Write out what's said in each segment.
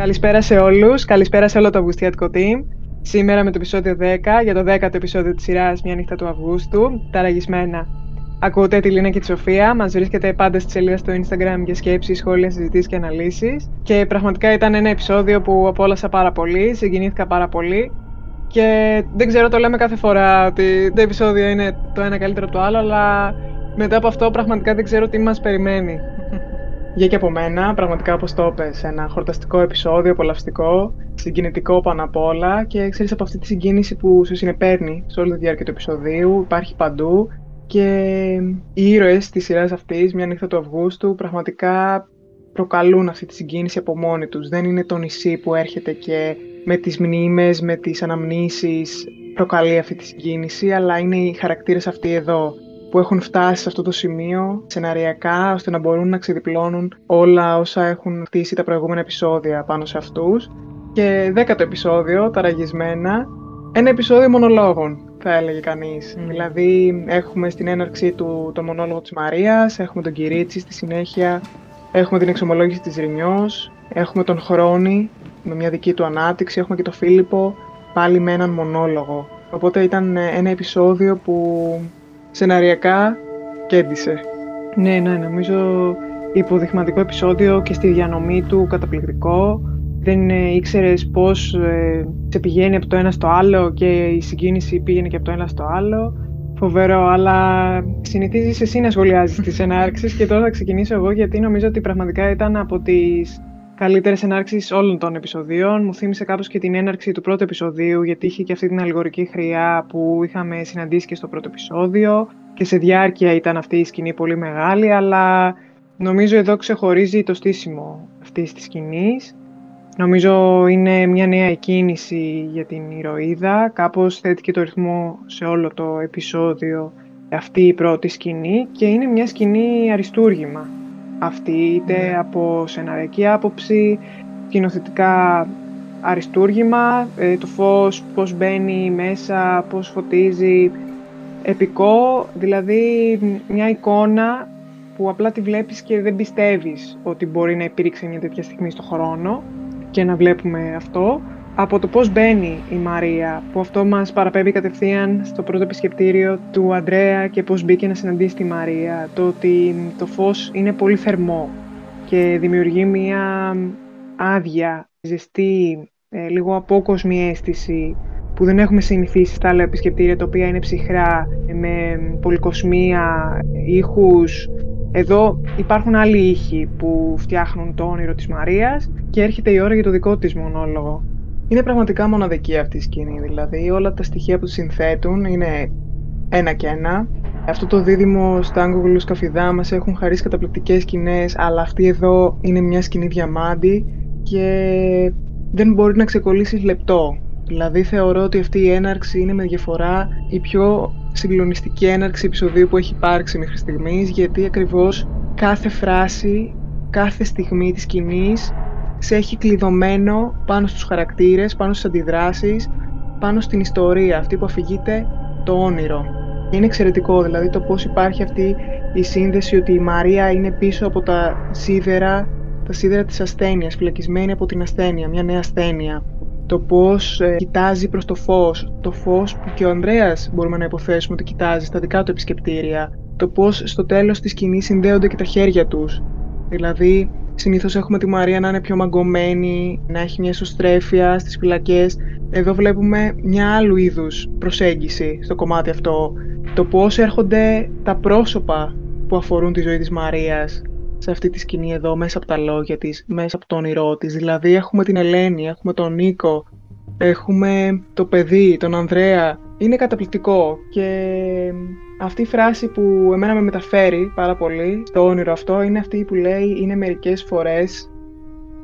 Καλησπέρα σε όλους, καλησπέρα σε όλο το Αυγουστιατικό team. Σήμερα με το επεισόδιο 10, για το 10ο επεισόδιο της σειράς Μια νύχτα του Αυγούστου, ταραγισμένα. Ακούτε τη Λίνα και τη Σοφία, μας βρίσκεται πάντα στη σελίδα στο Instagram για σκέψεις, σχόλια, συζητήσεις και αναλύσεις. Και πραγματικά ήταν ένα επεισόδιο που απόλασα πάρα πολύ, συγκινήθηκα πάρα πολύ. Και δεν ξέρω, το λέμε κάθε φορά ότι το επεισόδιο είναι το ένα καλύτερο από το άλλο, αλλά μετά από αυτό πραγματικά δεν ξέρω τι μας περιμένει. Για και από μένα, πραγματικά όπως το είπες, ένα χορταστικό επεισόδιο, απολαυστικό, συγκινητικό πάνω απ' όλα και ξέρεις από αυτή τη συγκίνηση που σου συνεπέρνει σε όλη τη διάρκεια του επεισοδίου, υπάρχει παντού και οι ήρωες της σειράς αυτής, μια νύχτα του Αυγούστου, πραγματικά προκαλούν αυτή τη συγκίνηση από μόνοι τους. Δεν είναι το νησί που έρχεται και με τις μνήμες, με τις αναμνήσεις προκαλεί αυτή τη συγκίνηση, αλλά είναι οι χαρακτήρες αυτοί εδώ που έχουν φτάσει σε αυτό το σημείο σεναριακά ώστε να μπορούν να ξεδιπλώνουν όλα όσα έχουν χτίσει τα προηγούμενα επεισόδια πάνω σε αυτούς. Και δέκατο επεισόδιο, ταραγισμένα, ένα επεισόδιο μονολόγων, θα έλεγε κανείς. Δηλαδή, έχουμε στην έναρξή του το μονόλογο της Μαρίας, έχουμε τον Κυρίτσι στη συνέχεια, έχουμε την εξομολόγηση της Ρινιός, έχουμε τον Χρόνη με μια δική του ανάπτυξη, έχουμε και τον Φίλιππο πάλι με έναν μονόλογο. Οπότε ήταν ένα επεισόδιο που σεναριακά κέντησε. Ναι, ναι, νομίζω υποδειγματικό επεισόδιο και στη διανομή του καταπληκτικό. Δεν ε, ήξερες πώς ε, σε πηγαίνει από το ένα στο άλλο και η συγκίνηση πήγαινε και από το ένα στο άλλο. Φοβερό, αλλά συνηθίζεις εσύ να σχολιάζεις τις ενάρξεις και τώρα θα ξεκινήσω εγώ γιατί νομίζω ότι πραγματικά ήταν από τις καλύτερες ενάρξεις όλων των επεισοδίων. Μου θύμισε κάπως και την έναρξη του πρώτου επεισοδίου, γιατί είχε και αυτή την αλληγορική χρειά που είχαμε συναντήσει και στο πρώτο επεισόδιο. Και σε διάρκεια ήταν αυτή η σκηνή πολύ μεγάλη, αλλά νομίζω εδώ ξεχωρίζει το στήσιμο αυτής της σκηνής. Νομίζω είναι μια νέα εκκίνηση για την ηρωίδα. Κάπως θέτει και το ρυθμό σε όλο το επεισόδιο αυτή η πρώτη σκηνή και είναι μια σκηνή αριστούργημα αυτή, είτε ναι. από σεναριακή άποψη, κοινοθετικά αριστούργημα, ε, το φως πώς μπαίνει μέσα, πώς φωτίζει, επικό, δηλαδή μια εικόνα που απλά τη βλέπεις και δεν πιστεύεις ότι μπορεί να υπήρξε μια τέτοια στιγμή στο χρόνο και να βλέπουμε αυτό από το πώς μπαίνει η Μαρία, που αυτό μας παραπέμπει κατευθείαν στο πρώτο επισκεπτήριο του Αντρέα και πώς μπήκε να συναντήσει τη Μαρία, το ότι το φως είναι πολύ θερμό και δημιουργεί μια άδεια, ζεστή, ε, λίγο απόκοσμη αίσθηση που δεν έχουμε συνηθίσει στα άλλα επισκεπτήρια, τα οποία είναι ψυχρά, με πολυκοσμία, ήχους. Εδώ υπάρχουν άλλοι ήχοι που φτιάχνουν το όνειρο της Μαρίας και έρχεται η ώρα για το δικό της μονόλογο. Είναι πραγματικά μοναδική αυτή η σκηνή, δηλαδή όλα τα στοιχεία που συνθέτουν είναι ένα και ένα. Αυτό το δίδυμο Στάγκογλου Σκαφιδά μας έχουν χαρίσει καταπληκτικές σκηνές, αλλά αυτή εδώ είναι μια σκηνή διαμάντη και δεν μπορεί να ξεκολλήσεις λεπτό. Δηλαδή θεωρώ ότι αυτή η έναρξη είναι με διαφορά η πιο συγκλονιστική έναρξη επεισοδίου που έχει υπάρξει μέχρι στιγμής, γιατί ακριβώς κάθε φράση, κάθε στιγμή της σκηνής σε έχει κλειδωμένο πάνω στους χαρακτήρες, πάνω στις αντιδράσεις, πάνω στην ιστορία, αυτή που αφηγείται το όνειρο. Είναι εξαιρετικό δηλαδή το πώς υπάρχει αυτή η σύνδεση ότι η Μαρία είναι πίσω από τα σίδερα, τα σίδερα της ασθένειας, φυλακισμένη από την ασθένεια, μια νέα ασθένεια. Το πώς ε, κοιτάζει προς το φως, το φως που και ο Ανδρέας μπορούμε να υποθέσουμε ότι κοιτάζει στα δικά του επισκεπτήρια. Το πώς στο τέλος της σκηνής συνδέονται και τα χέρια τους. Δηλαδή Συνήθως έχουμε τη Μαρία να είναι πιο μαγκωμένη, να έχει μια ισοστρέφεια στις φυλακές. Εδώ βλέπουμε μια άλλου είδους προσέγγιση στο κομμάτι αυτό. Το πώς έρχονται τα πρόσωπα που αφορούν τη ζωή της Μαρίας σε αυτή τη σκηνή εδώ, μέσα από τα λόγια της, μέσα από το όνειρό της. Δηλαδή έχουμε την Ελένη, έχουμε τον Νίκο, έχουμε το παιδί, τον Ανδρέα. Είναι καταπληκτικό και αυτή η φράση που εμένα με μεταφέρει πάρα πολύ το όνειρο αυτό είναι αυτή που λέει είναι μερικές φορές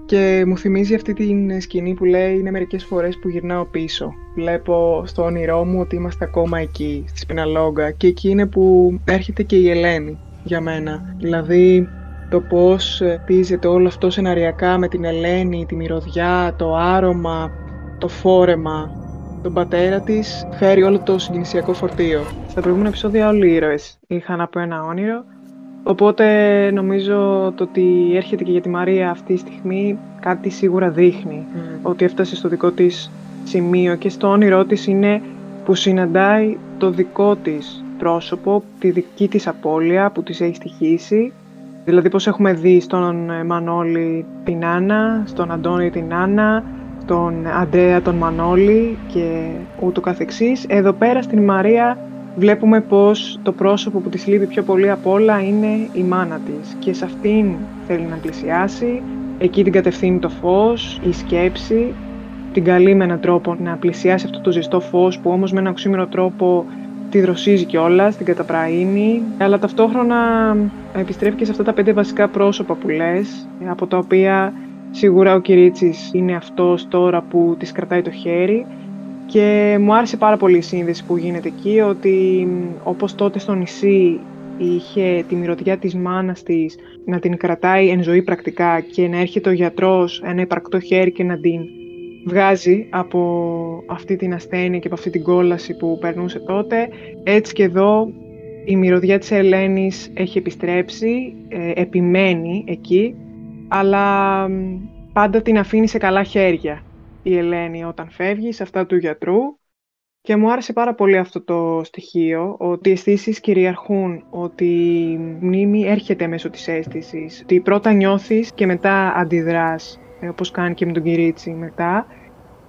και μου θυμίζει αυτή την σκηνή που λέει είναι μερικές φορές που γυρνάω πίσω. Βλέπω στο όνειρό μου ότι είμαστε ακόμα εκεί, στη Σπιναλόγκα και εκεί είναι που έρχεται και η Ελένη για μένα. Δηλαδή το πώς πίζεται όλο αυτό σεναριακά με την Ελένη, τη μυρωδιά, το άρωμα, το φόρεμα, τον πατέρα της φέρει όλο το συγκινησιακό φορτίο. Στα προηγούμενα επεισόδια όλοι οι ήρωες είχαν από ένα όνειρο Οπότε νομίζω το ότι έρχεται και για τη Μαρία αυτή τη στιγμή κάτι σίγουρα δείχνει. Ότι έφτασε στο δικό της σημείο και στο όνειρό της είναι που συναντάει το δικό της πρόσωπο, τη δική της απώλεια που της έχει στοιχήσει. Δηλαδή πώς έχουμε δει στον Μανώλη την Άννα, στον Αντώνη την Άννα, τον Αντρέα τον Μανώλη και ούτω καθεξής. Εδώ πέρα στην Μαρία βλέπουμε πως το πρόσωπο που της λείπει πιο πολύ απ' όλα είναι η μάνα της. Και σε αυτήν θέλει να πλησιάσει, εκεί την κατευθύνει το φως, η σκέψη, την καλεί με έναν τρόπο να πλησιάσει αυτό το ζεστό φως που όμως με έναν οξύμενο τρόπο τη δροσίζει κιόλας, την καταπραίνει, αλλά ταυτόχρονα επιστρέφει και σε αυτά τα πέντε βασικά πρόσωπα που λες, από τα οποία σίγουρα ο Κυρίτσης είναι αυτός τώρα που της κρατάει το χέρι και μου άρεσε πάρα πολύ η σύνδεση που γίνεται εκεί, ότι όπως τότε στο νησί είχε τη μυρωδιά της μάνας της να την κρατάει εν ζωή πρακτικά και να έρχεται ο γιατρός ένα υπαρκτό χέρι και να την βγάζει από αυτή την ασθένεια και από αυτή την κόλαση που περνούσε τότε. Έτσι και εδώ η μυρωδιά της Ελένης έχει επιστρέψει, ε, επιμένει εκεί, αλλά πάντα την αφήνει σε καλά χέρια η Ελένη όταν φεύγεις, σε αυτά του γιατρού. Και μου άρεσε πάρα πολύ αυτό το στοιχείο, ότι οι αισθήσεις κυριαρχούν, ότι η μνήμη έρχεται μέσω της αίσθησης, ότι πρώτα νιώθεις και μετά αντιδράς, ε, όπως κάνει και με τον Κυρίτσι μετά.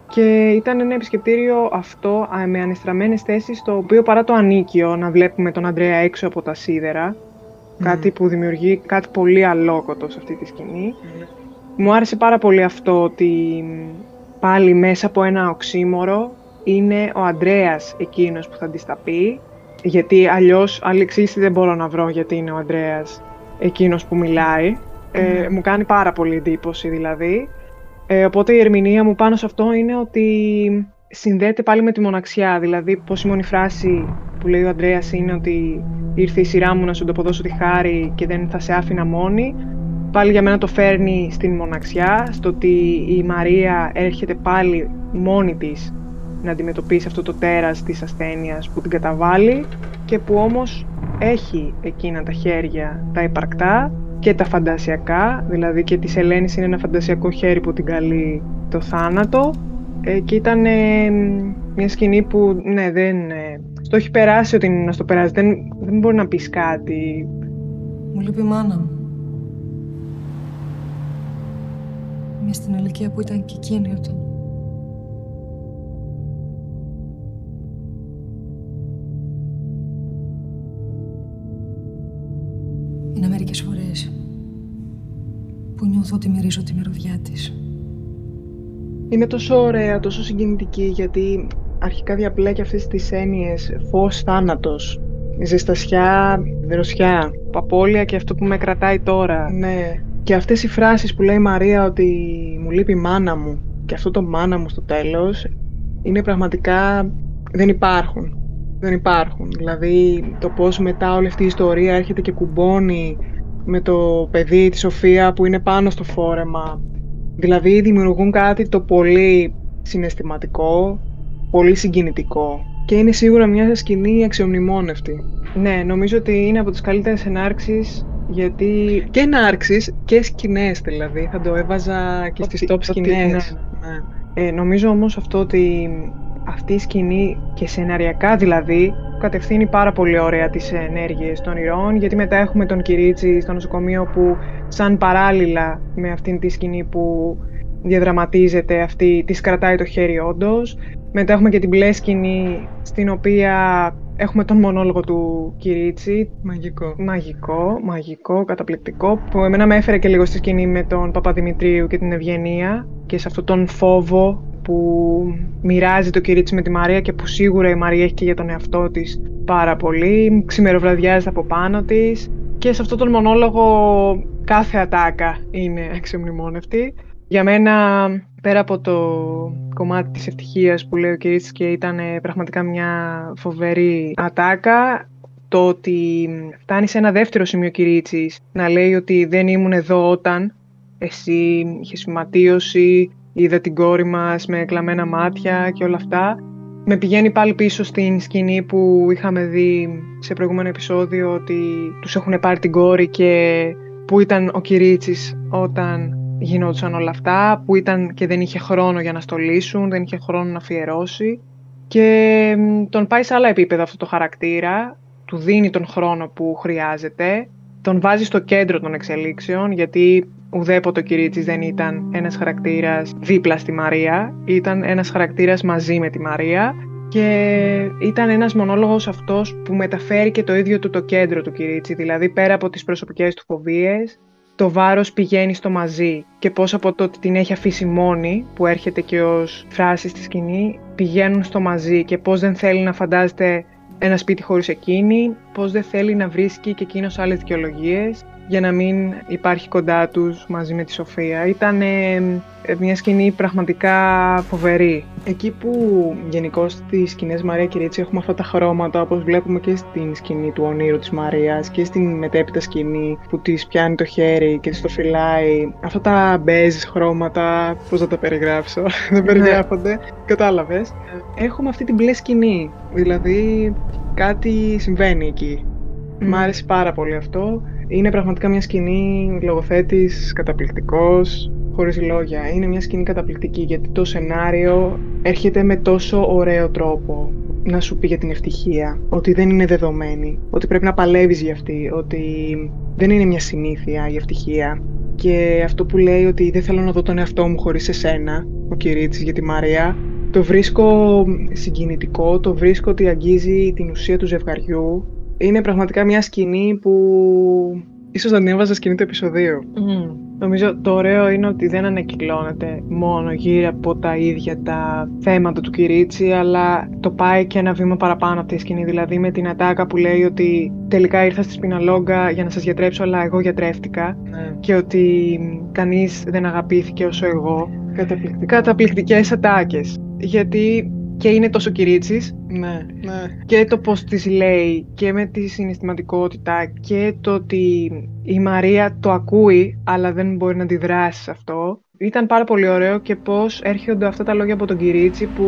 Και ήταν ένα επισκεπτήριο αυτό με ανεστραμμένες θέσεις, το οποίο παρά το ανίκιο να βλέπουμε τον Αντρέα έξω από τα σίδερα, κάτι που δημιουργεί κάτι πολύ αλόκοτο σε αυτή τη σκηνή. Μου άρεσε πάρα πολύ αυτό ότι πάλι μέσα από ένα οξύμορο είναι ο Αντρέας εκείνος που θα αντισταπεί, γιατί αλλιώς άλλη εξήγηση δεν μπορώ να βρω γιατί είναι ο Αντρέας εκείνος που μιλάει. Ε, μου κάνει πάρα πολύ εντύπωση δηλαδή. Ε, οπότε η ερμηνεία μου πάνω σε αυτό είναι ότι συνδέεται πάλι με τη μοναξιά. Δηλαδή, πώς η μόνη φράση που λέει ο Αντρέας είναι ότι ήρθε η σειρά μου να σου το αποδώσω τη χάρη και δεν θα σε άφηνα μόνη πάλι για μένα το φέρνει στην μοναξιά, στο ότι η Μαρία έρχεται πάλι μόνη της να αντιμετωπίσει αυτό το τέρας της ασθένειας που την καταβάλει και που όμως έχει εκείνα τα χέρια τα υπαρκτά και τα φαντασιακά, δηλαδή και της Ελένης είναι ένα φαντασιακό χέρι που την καλεί το θάνατο ε, και ήταν μια σκηνή που ναι, δεν, ε, στο έχει περάσει ότι να στο περάσει, δεν, δεν μπορεί να πεις κάτι. Μου λείπει η μάνα μου. Μια στην ηλικία που ήταν και εκείνη όταν... Είναι μερικές φορές που νιώθω ότι μυρίζω τη μυρωδιά της. Είναι τόσο ωραία, τόσο συγκινητική, γιατί αρχικά διαπλέκει αυτές τις έννοιες φως, θάνατος, ζεστασιά, δροσιά, παπόλια και αυτό που με κρατάει τώρα. Ναι. Και αυτές οι φράσεις που λέει η Μαρία ότι μου λείπει η μάνα μου και αυτό το μάνα μου στο τέλος είναι πραγματικά δεν υπάρχουν. Δεν υπάρχουν. Δηλαδή το πώς μετά όλη αυτή η ιστορία έρχεται και κουμπώνει με το παιδί, της Σοφία που είναι πάνω στο φόρεμα. Δηλαδή δημιουργούν κάτι το πολύ συναισθηματικό, πολύ συγκινητικό. Και είναι σίγουρα μια σκηνή αξιομνημόνευτη. Ναι, νομίζω ότι είναι από τις καλύτερες ενάρξεις γιατί και ενάρξεις και σκηνές δηλαδή, θα το έβαζα και στις top σκηνές. Ναι, ναι. Ε, νομίζω όμως αυτό ότι αυτή η σκηνή και σεναριακά δηλαδή κατευθύνει πάρα πολύ ωραία τις ενέργειες των ηρώων γιατί μετά έχουμε τον Κυρίτσι στο νοσοκομείο που σαν παράλληλα με αυτήν τη σκηνή που διαδραματίζεται αυτή, της κρατάει το χέρι όντως. Μετά έχουμε και την μπλε σκηνή στην οποία Έχουμε τον μονόλογο του Κυρίτσι. Μαγικό. Μαγικό, μαγικό, καταπληκτικό. Που εμένα με έφερε και λίγο στη σκηνή με τον Παπαδημητρίου και την Ευγενία και σε αυτόν τον φόβο που μοιράζει το Κυρίτσι με τη Μαρία και που σίγουρα η Μαρία έχει και για τον εαυτό της πάρα πολύ. Ξημεροβραδιάζεται από πάνω της. Και σε αυτόν τον μονόλογο κάθε ατάκα είναι αξιομνημόνευτη. Για μένα, πέρα από το κομμάτι της ευτυχίας που λέει ο Κυρίτσης και ήταν πραγματικά μια φοβερή ατάκα, το ότι φτάνει σε ένα δεύτερο σημείο Κυρίτσης να λέει ότι δεν ήμουν εδώ όταν εσύ είχες σηματίωση, είδα την κόρη μας με κλαμμένα μάτια και όλα αυτά. Με πηγαίνει πάλι πίσω στην σκηνή που είχαμε δει σε προηγούμενο επεισόδιο ότι τους έχουν πάρει την κόρη και που ήταν ο Κυρίτσης όταν γινόντουσαν όλα αυτά, που ήταν και δεν είχε χρόνο για να στολίσουν, δεν είχε χρόνο να αφιερώσει και τον πάει σε άλλα επίπεδα αυτό το χαρακτήρα, του δίνει τον χρόνο που χρειάζεται, τον βάζει στο κέντρο των εξελίξεων γιατί ουδέποτε ο Κυρίτσης δεν ήταν ένας χαρακτήρας δίπλα στη Μαρία, ήταν ένας χαρακτήρας μαζί με τη Μαρία και ήταν ένας μονόλογος αυτός που μεταφέρει και το ίδιο του το κέντρο του Κυρίτσι, δηλαδή πέρα από τις προσωπικές του φοβίες, το βάρος πηγαίνει στο μαζί και πώς από το ότι την έχει αφήσει μόνη, που έρχεται και ως φράση στη σκηνή, πηγαίνουν στο μαζί και πώς δεν θέλει να φαντάζεται ένα σπίτι χωρίς εκείνη, πώς δεν θέλει να βρίσκει και εκείνος άλλες δικαιολογίες για να μην υπάρχει κοντά τους μαζί με τη Σοφία. Ήταν ε, μια σκηνή πραγματικά φοβερή. Εκεί που γενικώ στις σκηνές Μαρία και Ρίτσι έχουμε αυτά τα χρώματα, όπως βλέπουμε και στην σκηνή του ονείρου της Μαρίας και στην μετέπειτα σκηνή που της πιάνει το χέρι και της το φυλάει. Αυτά τα μπέζ χρώματα, πώς να τα περιγράψω, δεν περιγράφονται, ναι. κατάλαβες. Έχουμε αυτή την μπλε σκηνή, δηλαδή κάτι συμβαίνει εκεί. Mm. Μ' άρεσε πάρα πολύ αυτό. Είναι πραγματικά μια σκηνή λογοθέτης καταπληκτικός, χωρίς λόγια. Είναι μια σκηνή καταπληκτική γιατί το σενάριο έρχεται με τόσο ωραίο τρόπο να σου πει για την ευτυχία, ότι δεν είναι δεδομένη, ότι πρέπει να παλεύεις για αυτή, ότι δεν είναι μια συνήθεια η ευτυχία. Και αυτό που λέει ότι δεν θέλω να δω τον εαυτό μου χωρίς εσένα, ο Κυρίτσης για τη Μαρία, το βρίσκω συγκινητικό, το βρίσκω ότι αγγίζει την ουσία του ζευγαριού είναι πραγματικά μια σκηνή που ίσως δεν έβαζα σκηνή του επεισοδίου. Mm. Νομίζω το ωραίο είναι ότι δεν ανακυκλώνεται μόνο γύρω από τα ίδια τα θέματα του Κυρίτσι, αλλά το πάει και ένα βήμα παραπάνω από τη σκηνή. Δηλαδή με την ατάκα που λέει ότι τελικά ήρθα στη Σπιναλόγκα για να σας γιατρέψω, αλλά εγώ γιατρεύτηκα ναι. και ότι κανείς δεν αγαπήθηκε όσο εγώ. Καταπληκτικές, Καταπληκτικές ατάκες. Γιατί και είναι τόσο κυρίτσης. Ναι, ναι. Και το πώς της λέει και με τη συναισθηματικότητα και το ότι η Μαρία το ακούει αλλά δεν μπορεί να αντιδράσει σε αυτό. Ήταν πάρα πολύ ωραίο και πώς έρχονται αυτά τα λόγια από τον Κυρίτσι που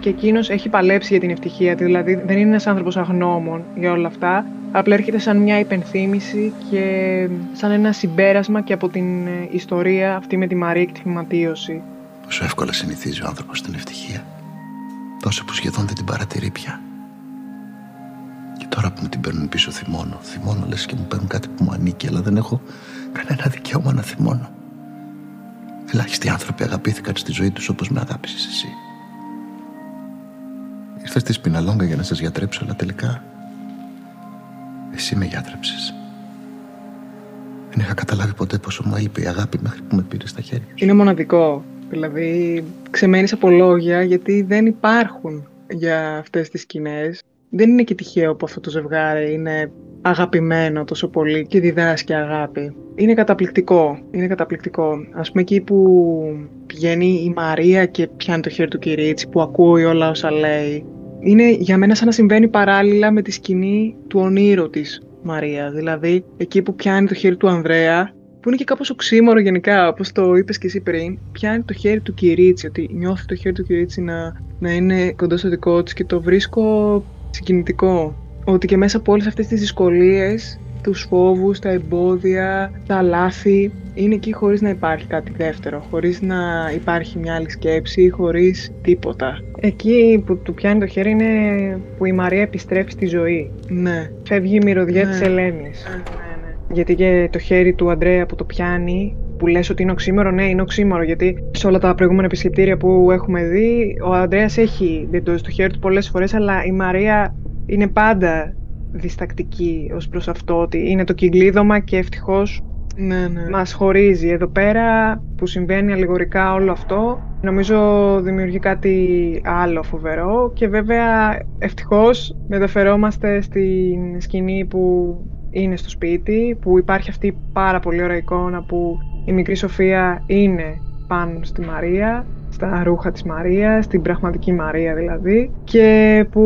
και εκείνος έχει παλέψει για την ευτυχία του. Δηλαδή δεν είναι ένας άνθρωπος αγνώμων για όλα αυτά. Απλά έρχεται σαν μια υπενθύμηση και σαν ένα συμπέρασμα και από την ιστορία αυτή με τη Μαρία και τη θυματίωση. Πόσο εύκολα συνηθίζει ο άνθρωπος την ευτυχία τόσο που σχεδόν δεν την παρατηρεί πια. Και τώρα που μου την παίρνουν πίσω θυμώνω. Θυμώνω λες και μου παίρνουν κάτι που μου ανήκει, αλλά δεν έχω κανένα δικαίωμα να θυμώνω. Ελάχιστοι άνθρωποι αγαπήθηκαν στη ζωή τους όπως με αγάπησες εσύ. Ήρθα στη Σπιναλόγκα για να σας γιατρέψω, αλλά τελικά εσύ με γιατρέψες. Δεν είχα καταλάβει ποτέ πόσο μου έλειπε η αγάπη μέχρι που με πήρε στα χέρια Είναι μοναδικό. Δηλαδή, ξεμένεις από λόγια γιατί δεν υπάρχουν για αυτές τις σκηνές. Δεν είναι και τυχαίο που αυτό το ζευγάρι είναι αγαπημένο τόσο πολύ και διδάσκει αγάπη. Είναι καταπληκτικό, είναι καταπληκτικό. Ας πούμε εκεί που πηγαίνει η Μαρία και πιάνει το χέρι του Κυρίτσι, που ακούει όλα όσα λέει. Είναι για μένα σαν να συμβαίνει παράλληλα με τη σκηνή του ονείρου της Μαρίας. Δηλαδή, εκεί που πιάνει το χέρι του Ανδρέα που είναι και κάπως οξύμορο γενικά, όπως το είπες και εσύ πριν, πιάνει το χέρι του Κυρίτσι, ότι νιώθει το χέρι του Κυρίτσι να, να είναι κοντά στο δικό της και το βρίσκω συγκινητικό. Ότι και μέσα από όλες αυτές τις δυσκολίες, τους φόβους, τα εμπόδια, τα λάθη, είναι εκεί χωρίς να υπάρχει κάτι δεύτερο, χωρίς να υπάρχει μια άλλη σκέψη, χωρίς τίποτα. Εκεί που του πιάνει το χέρι είναι που η Μαρία επιστρέφει στη ζωή. Ναι. Φεύγει η μυρωδιά ναι. της Ελένης. Ναι, ναι. Γιατί και το χέρι του Αντρέα που το πιάνει, που λες ότι είναι οξύμορο, ναι, είναι οξύμορο. Γιατί σε όλα τα προηγούμενα επισκεπτήρια που έχουμε δει, ο Αντρέας έχει το χέρι του πολλές φορές, αλλά η Μαρία είναι πάντα διστακτική ως προς αυτό. Ότι είναι το κυκλίδωμα και ευτυχώς ναι, ναι. μας χωρίζει. Εδώ πέρα που συμβαίνει αλληγορικά όλο αυτό, νομίζω δημιουργεί κάτι άλλο φοβερό και βέβαια ευτυχώς μεταφερόμαστε στην σκηνή που είναι στο σπίτι, που υπάρχει αυτή η πάρα πολύ ωραία εικόνα που η μικρή Σοφία είναι πάνω στη Μαρία, στα ρούχα της Μαρίας, στην πραγματική Μαρία δηλαδή, και που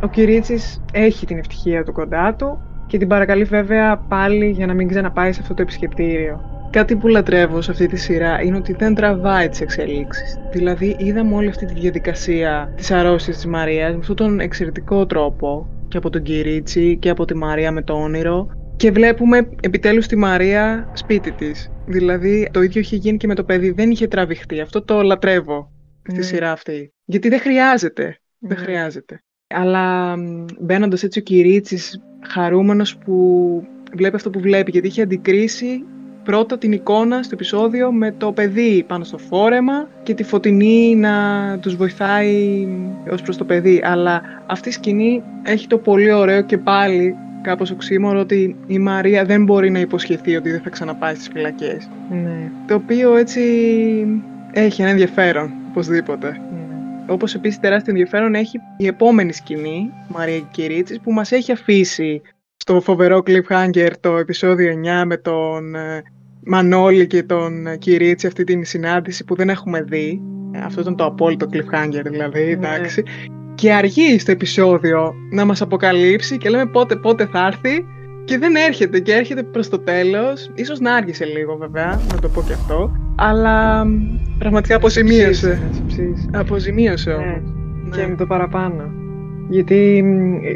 ο Κυρίτσης έχει την ευτυχία του κοντά του και την παρακαλεί βέβαια πάλι για να μην ξαναπάει σε αυτό το επισκεπτήριο. Κάτι που λατρεύω σε αυτή τη σειρά είναι ότι δεν τραβάει τις εξελίξεις. Δηλαδή, είδαμε όλη αυτή τη διαδικασία της αρρώστιας της Μαρίας με αυτόν τον εξαιρετικό τρόπο και από τον Κυρίτσι και από τη Μαρία με το όνειρο. Και βλέπουμε επιτέλους τη Μαρία σπίτι της. Δηλαδή το ίδιο είχε γίνει και με το παιδί, δεν είχε τραβηχτεί. Αυτό το λατρεύω στη ναι. σειρά αυτή. Γιατί δεν χρειάζεται. Δεν ναι. χρειάζεται. Αλλά μπαίνοντας έτσι ο Κυρίτσης χαρούμενος που βλέπει αυτό που βλέπει, γιατί είχε αντικρίσει πρώτα την εικόνα στο επεισόδιο με το παιδί πάνω στο φόρεμα και τη φωτεινή να τους βοηθάει ως προς το παιδί. Αλλά αυτή η σκηνή έχει το πολύ ωραίο και πάλι κάπως οξύμορο ότι η Μαρία δεν μπορεί να υποσχεθεί ότι δεν θα ξαναπάει στις φυλακές. Ναι. Το οποίο έτσι έχει ένα ενδιαφέρον, οπωσδήποτε. Ναι. Όπως επίσης τεράστιο ενδιαφέρον έχει η επόμενη σκηνή, Μαρία Κυρίτσης, που μας έχει αφήσει στο φοβερό cliffhanger το επεισόδιο 9 με τον ε, Μανώλη και τον Κυρίτσι αυτή την συνάντηση που δεν έχουμε δει. Αυτό ήταν το απόλυτο cliffhanger δηλαδή, ναι. εντάξει. Και αργεί στο επεισόδιο να μας αποκαλύψει και λέμε πότε πότε θα έρθει και δεν έρχεται και έρχεται προς το τέλος. Ίσως να άργησε λίγο βέβαια, να το πω και αυτό. Αλλά πραγματικά αποζημίωσε. Αποζημίωσε όμως. Ναι. Και με το παραπάνω. Γιατί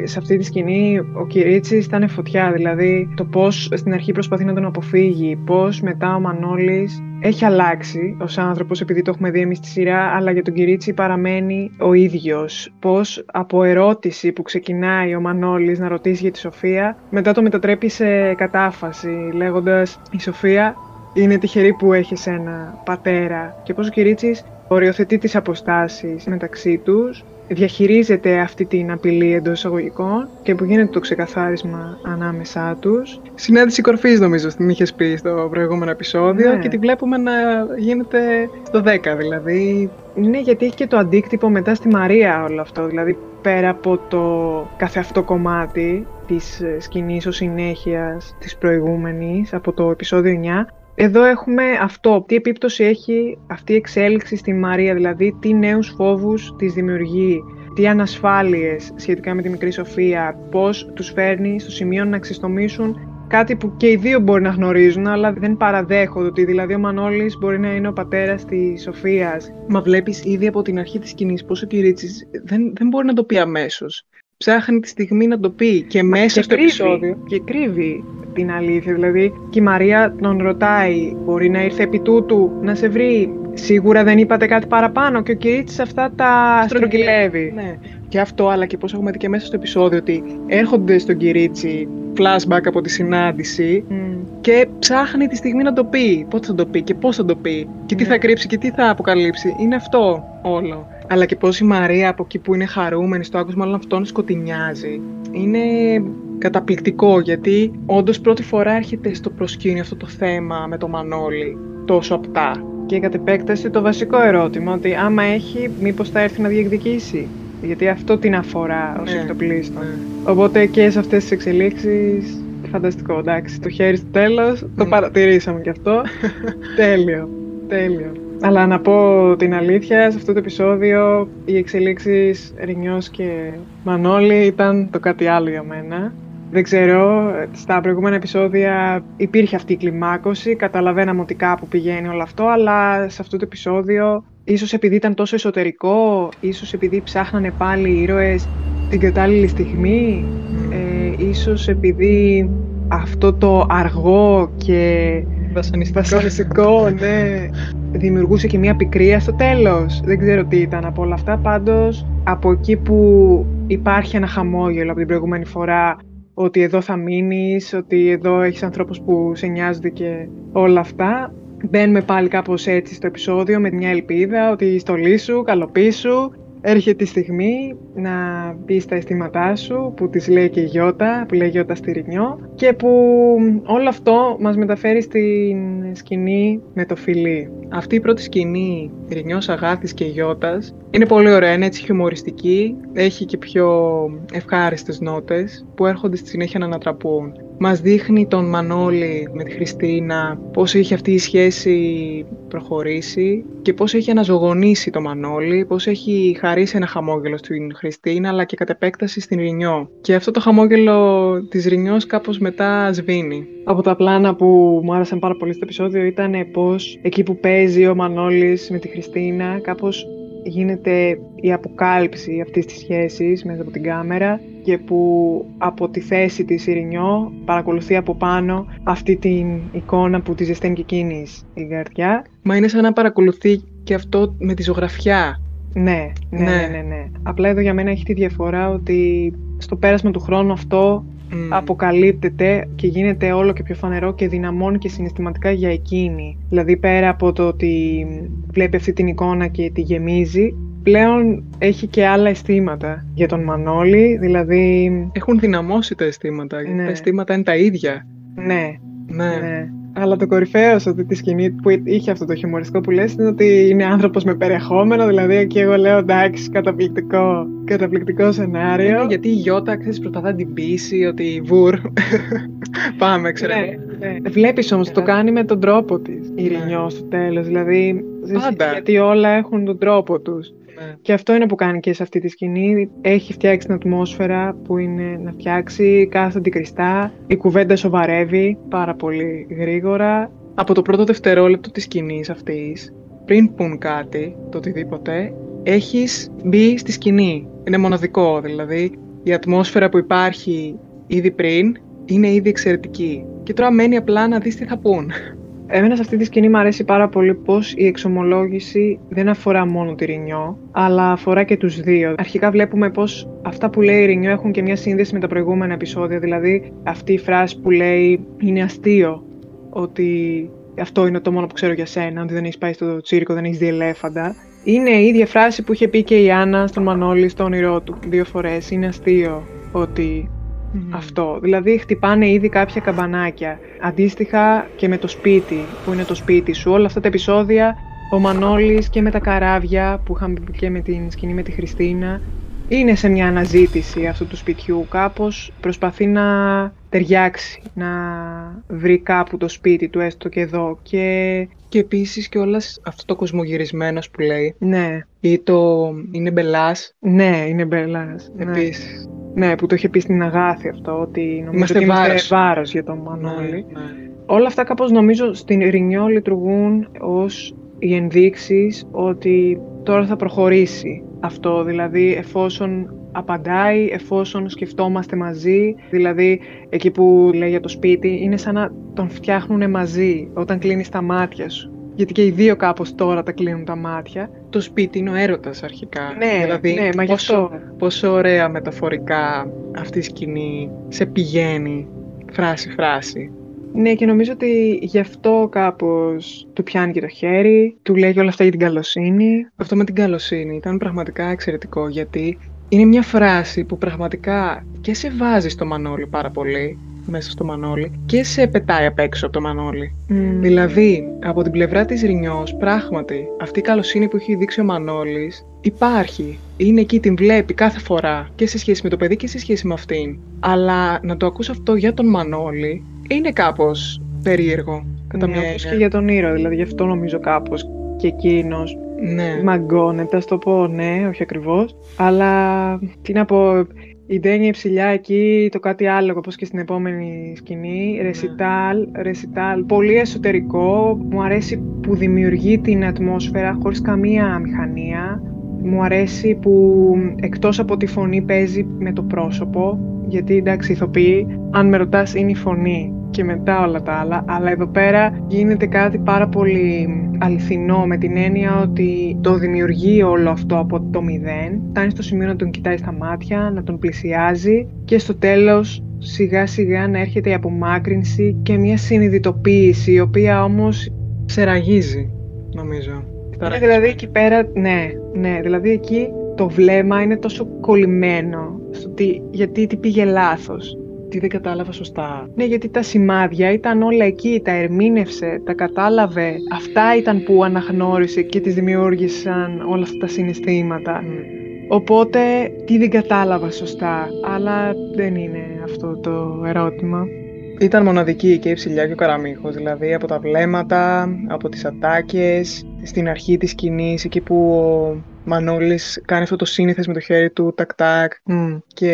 σε αυτή τη σκηνή ο Κυρίτσης ήταν φωτιά, δηλαδή το πώς στην αρχή προσπαθεί να τον αποφύγει, πώς μετά ο Μανώλης έχει αλλάξει ως άνθρωπος επειδή το έχουμε δει εμείς στη σειρά, αλλά για τον Κυρίτσι παραμένει ο ίδιος. Πώς από ερώτηση που ξεκινάει ο Μανώλης να ρωτήσει για τη Σοφία, μετά το μετατρέπει σε κατάφαση λέγοντας «Η Σοφία είναι τυχερή που έχεις ένα πατέρα» και πώς ο Κυρίτσης οριοθετεί τις αποστάσεις μεταξύ τους διαχειρίζεται αυτή την απειλή εντός εισαγωγικών και που γίνεται το ξεκαθάρισμα ανάμεσά τους. Συνάντηση κορφής, νομίζω, την είχες πει στο προηγούμενο επεισόδιο ναι. και τη βλέπουμε να γίνεται στο 10 δηλαδή. Ναι, γιατί έχει και το αντίκτυπο μετά στη Μαρία όλο αυτό. Δηλαδή, πέρα από το καθεαυτό κομμάτι της σκηνής ως συνέχειας της προηγούμενης, από το επεισόδιο 9, εδώ έχουμε αυτό. Τι επίπτωση έχει αυτή η εξέλιξη στη Μαρία, δηλαδή τι νέους φόβους της δημιουργεί, τι ανασφάλειες σχετικά με τη μικρή Σοφία, πώς τους φέρνει στο σημείο να ξεστομίσουν κάτι που και οι δύο μπορεί να γνωρίζουν, αλλά δεν παραδέχονται ότι δηλαδή ο Μανώλης μπορεί να είναι ο πατέρας της Σοφίας. Μα βλέπεις ήδη από την αρχή της σκηνής πόσο ο Κυρίτσης δεν, δεν μπορεί να το πει αμέσως. Ψάχνει τη στιγμή να το πει και μέσα στο επεισόδιο. Και κρύβει την αλήθεια. Δηλαδή, και η Μαρία τον ρωτάει, μπορεί να ήρθε επί τούτου να σε βρει; Σίγουρα δεν είπατε κάτι παραπάνω και ο Κυρίτσι αυτά τα στρογγυλεύει. Ναι. Και αυτό, αλλά και πώς έχουμε δει και μέσα στο επεισόδιο, ότι έρχονται στον Κυρίτσι flashback από τη συνάντηση και ψάχνει τη στιγμή να το πει. Πότε θα το πει και πώς θα το πει και τι ναι. θα κρύψει και τι θα αποκαλύψει. Είναι αυτό όλο. Αλλά και πώς η Μαρία από εκεί που είναι χαρούμενη στο άκουσμα όλων αυτών σκοτεινιάζει. Είναι καταπληκτικό γιατί όντως πρώτη φορά έρχεται στο προσκήνιο αυτό το θέμα με το Μανώλη τόσο απτά. Και κατ' επέκταση το βασικό ερώτημα ότι άμα έχει μήπως θα έρθει να διεκδικήσει. Γιατί αυτό την αφορά ως ναι, εκτοπλίστων. Ναι. Οπότε και σε αυτές τις εξελίξεις φανταστικό, εντάξει, το χέρι στο τέλος, το ναι. παρατηρήσαμε κι αυτό. τέλειο, τέλειο. Αλλά να πω την αλήθεια, σε αυτό το επεισόδιο οι εξελίξεις Ρινιός και Μανώλη ήταν το κάτι άλλο για μένα. Δεν ξέρω, στα προηγούμενα επεισόδια υπήρχε αυτή η κλιμάκωση, καταλαβαίναμε ότι κάπου πηγαίνει όλο αυτό, αλλά σε αυτό το επεισόδιο, ίσως επειδή ήταν τόσο εσωτερικό, ίσως επειδή ψάχνανε πάλι οι ήρωες την κατάλληλη στιγμή, ε, ίσως επειδή αυτό το αργό και βασανιστικό, ναι, δημιουργούσε και μια πικρία στο τέλος. Δεν ξέρω τι ήταν από όλα αυτά, πάντως από εκεί που υπάρχει ένα χαμόγελο από την προηγούμενη φορά ότι εδώ θα μείνεις, ότι εδώ έχεις ανθρώπους που σε νοιάζονται και όλα αυτά. Μπαίνουμε πάλι κάπως έτσι στο επεισόδιο με μια ελπίδα ότι η στολή σου, καλοπή σου, έρχεται η στιγμή να πει στα αισθήματά σου που τις λέει και η Γιώτα, που λέει Γιώτα στη Ρινιό και που όλο αυτό μας μεταφέρει στην σκηνή με το φιλί. Αυτή η πρώτη σκηνή Ρινιός, Αγάθης και Γιώτας είναι πολύ ωραία, είναι έτσι χιουμοριστική, έχει και πιο ευχάριστες νότες που έρχονται στη συνέχεια να ανατραπούν. Μας δείχνει τον Μανώλη με τη Χριστίνα, πώς είχε αυτή η σχέση προχωρήσει και πώς έχει αναζωογονήσει το Μανώλη, πώς έχει χαρίσει ένα χαμόγελο στην Χριστίνα αλλά και κατ' επέκταση στην Ρινιό. Και αυτό το χαμόγελο της Ρινιός κάπως μετά σβήνει. Από τα πλάνα που μου άρεσαν πάρα πολύ στο επεισόδιο ήταν πώς εκεί που παίζει ο Μανώλης με τη Χριστίνα κάπως γίνεται η αποκάλυψη αυτής της σχέσης μέσα από την κάμερα και που από τη θέση της Ειρηνιό παρακολουθεί από πάνω αυτή την εικόνα που τη ζεσταίνει και εκείνης η καρδιά. Μα είναι σαν να παρακολουθεί και αυτό με τη ζωγραφιά. Ναι, ναι, ναι, ναι, ναι. Απλά εδώ για μένα έχει τη διαφορά ότι στο πέρασμα του χρόνου αυτό mm. αποκαλύπτεται και γίνεται όλο και πιο φανερό και δυναμώνει και συναισθηματικά για εκείνη. Δηλαδή πέρα από το ότι βλέπει αυτή την εικόνα και τη γεμίζει, πλέον έχει και άλλα αισθήματα για τον Μανώλη, δηλαδή... Έχουν δυναμώσει τα αισθήματα, ναι. τα αισθήματα είναι τα ίδια. Ναι, ναι. ναι. Αλλά το κορυφαίος σε αυτή τη σκηνή που είχε αυτό το χιουμοριστικό που λες είναι ότι είναι άνθρωπος με περιεχόμενο, δηλαδή εκεί εγώ λέω εντάξει, καταπληκτικό, καταπληκτικό σενάριο. Ναι, γιατί η Γιώτα, ξέρεις, προσπαθά να την πείσει ότι βουρ, πάμε, ξέρω. Ναι, ναι. Βλέπεις όμως, το κάνει με τον τρόπο της, η ναι. στο τέλος, δηλαδή, Πάντα. γιατί όλα έχουν τον τρόπο τους. Ναι. Και αυτό είναι που κάνει και σε αυτή τη σκηνή. Έχει φτιάξει την ατμόσφαιρα που είναι να φτιάξει, κάθε αντικριστά. Η κουβέντα σοβαρεύει πάρα πολύ γρήγορα. Από το πρώτο δευτερόλεπτο της σκηνής αυτής, πριν πούν κάτι, το οτιδήποτε, έχεις μπει στη σκηνή. Είναι μοναδικό, δηλαδή η ατμόσφαιρα που υπάρχει ήδη πριν είναι ήδη εξαιρετική. Και τώρα μένει απλά να δεις τι θα πούν. Εμένα σε αυτή τη σκηνή μου αρέσει πάρα πολύ πως η εξομολόγηση δεν αφορά μόνο τη Ρινιό, αλλά αφορά και τους δύο. Αρχικά βλέπουμε πως αυτά που λέει η Ρινιό έχουν και μια σύνδεση με τα προηγούμενα επεισόδια, δηλαδή αυτή η φράση που λέει είναι αστείο, ότι αυτό είναι το μόνο που ξέρω για σένα, ότι δεν έχεις πάει στο τσίρκο, δεν έχεις δει ελέφαντα. Είναι η ίδια φράση που είχε πει και η Άννα στον Μανώλη στο όνειρό του δύο φορές. Είναι αστείο ότι αυτό. Δηλαδή χτυπάνε ήδη κάποια καμπανάκια. Αντίστοιχα και με το σπίτι, που είναι το σπίτι σου. Όλα αυτά τα επεισόδια, ο Μανώλης και με τα καράβια που είχαμε και με την σκηνή με τη Χριστίνα, είναι σε μια αναζήτηση αυτού του σπιτιού κάπως. Προσπαθεί να ταιριάξει, να βρει κάπου το σπίτι του έστω και εδώ. Και, και επίσης και όλα αυτό το κοσμογυρισμένος που λέει. Ναι. Ή το είναι μπελάς. Ναι, είναι μπελάς. Ναι. Επίσης. Ναι, που το είχε πει στην Αγάθη αυτό, ότι νομίζω είμαστε ότι είμαστε βάρος. για τον Μανώλη. Ναι, ναι. Όλα αυτά κάπως νομίζω στην Ρινιό λειτουργούν ως οι ενδείξεις ότι τώρα θα προχωρήσει αυτό, δηλαδή εφόσον απαντάει, εφόσον σκεφτόμαστε μαζί, δηλαδή εκεί που λέει για το σπίτι, είναι σαν να τον φτιάχνουν μαζί όταν κλείνεις τα μάτια σου γιατί και οι δύο κάπως τώρα τα κλείνουν τα μάτια. Το σπίτι είναι ο έρωτας αρχικά. Ναι, δηλαδή, ναι, μα πόσο, πόσο ωραία μεταφορικά αυτή η σκηνή σε πηγαίνει φράση-φράση. Ναι, και νομίζω ότι γι' αυτό κάπως του πιάνει και το χέρι, του λέει όλα αυτά για την καλοσύνη. Αυτό με την καλοσύνη ήταν πραγματικά εξαιρετικό, γιατί είναι μια φράση που πραγματικά και σε βάζει στο Μανώλη πάρα πολύ, μέσα στο Μανώλη και σε πετάει απ' έξω από το Μανώλη. Mm. Δηλαδή, από την πλευρά της Ρινιός, πράγματι, αυτή η καλοσύνη που έχει δείξει ο Μανώλης υπάρχει. Είναι εκεί, την βλέπει κάθε φορά και σε σχέση με το παιδί και σε σχέση με αυτήν. Αλλά να το ακούς αυτό για τον Μανώλη είναι κάπως περίεργο. Κατά ναι, μια και για τον ήρωα, δηλαδή γι' αυτό νομίζω κάπως και εκείνος ναι. μαγκώνεται, ας το πω, ναι, όχι ακριβώς. Αλλά τι να πω, η Ντένια ψηλιά εκεί, το κάτι άλλο, όπως και στην επόμενη σκηνή. Ρεσιτάλ, ρεσιτάλ, πολύ εσωτερικό. Μου αρέσει που δημιουργεί την ατμόσφαιρα χωρίς καμία μηχανία. Μου αρέσει που εκτός από τη φωνή παίζει με το πρόσωπο. Γιατί εντάξει, ηθοποιεί, αν με ρωτάς, είναι η φωνή και μετά όλα τα άλλα, αλλά εδώ πέρα γίνεται κάτι πάρα πολύ αληθινό με την έννοια ότι το δημιουργεί όλο αυτό από το μηδέν, φτάνει στο σημείο να τον κοιτάει στα μάτια, να τον πλησιάζει και στο τέλος σιγά σιγά να έρχεται η απομάκρυνση και μια συνειδητοποίηση η οποία όμως ξεραγίζει νομίζω. Είναι δηλαδή εκεί πέρα, ναι, ναι, δηλαδή εκεί το βλέμμα είναι τόσο κολλημένο στο τι, γιατί τι πήγε λάθος τι δεν κατάλαβα σωστά. Ναι, γιατί τα σημάδια ήταν όλα εκεί, τα ερμήνευσε, τα κατάλαβε. Αυτά ήταν που αναγνώρισε και τις δημιούργησαν όλα αυτά τα συναισθήματα. Οπότε, τι δεν κατάλαβα σωστά, αλλά δεν είναι αυτό το ερώτημα. ήταν μοναδική και η ψηλιά και ο καραμίχος, δηλαδή από τα βλέμματα, από τις ατάκες, στην αρχή της σκηνής, εκεί που ο Μανώλης κάνει αυτό το σύνηθες με το χέρι του, τακ τακ, και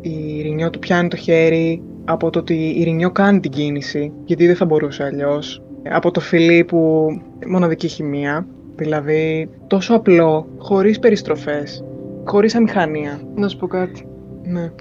η Ρινιό του πιάνει το χέρι, από το ότι η Ρινιό κάνει την κίνηση, γιατί δεν θα μπορούσε αλλιώς. από το φιλί που μοναδική χημεία, δηλαδή τόσο απλό, χωρίς περιστροφές, χωρίς αμηχανία. Να σου πω κάτι. Ναι.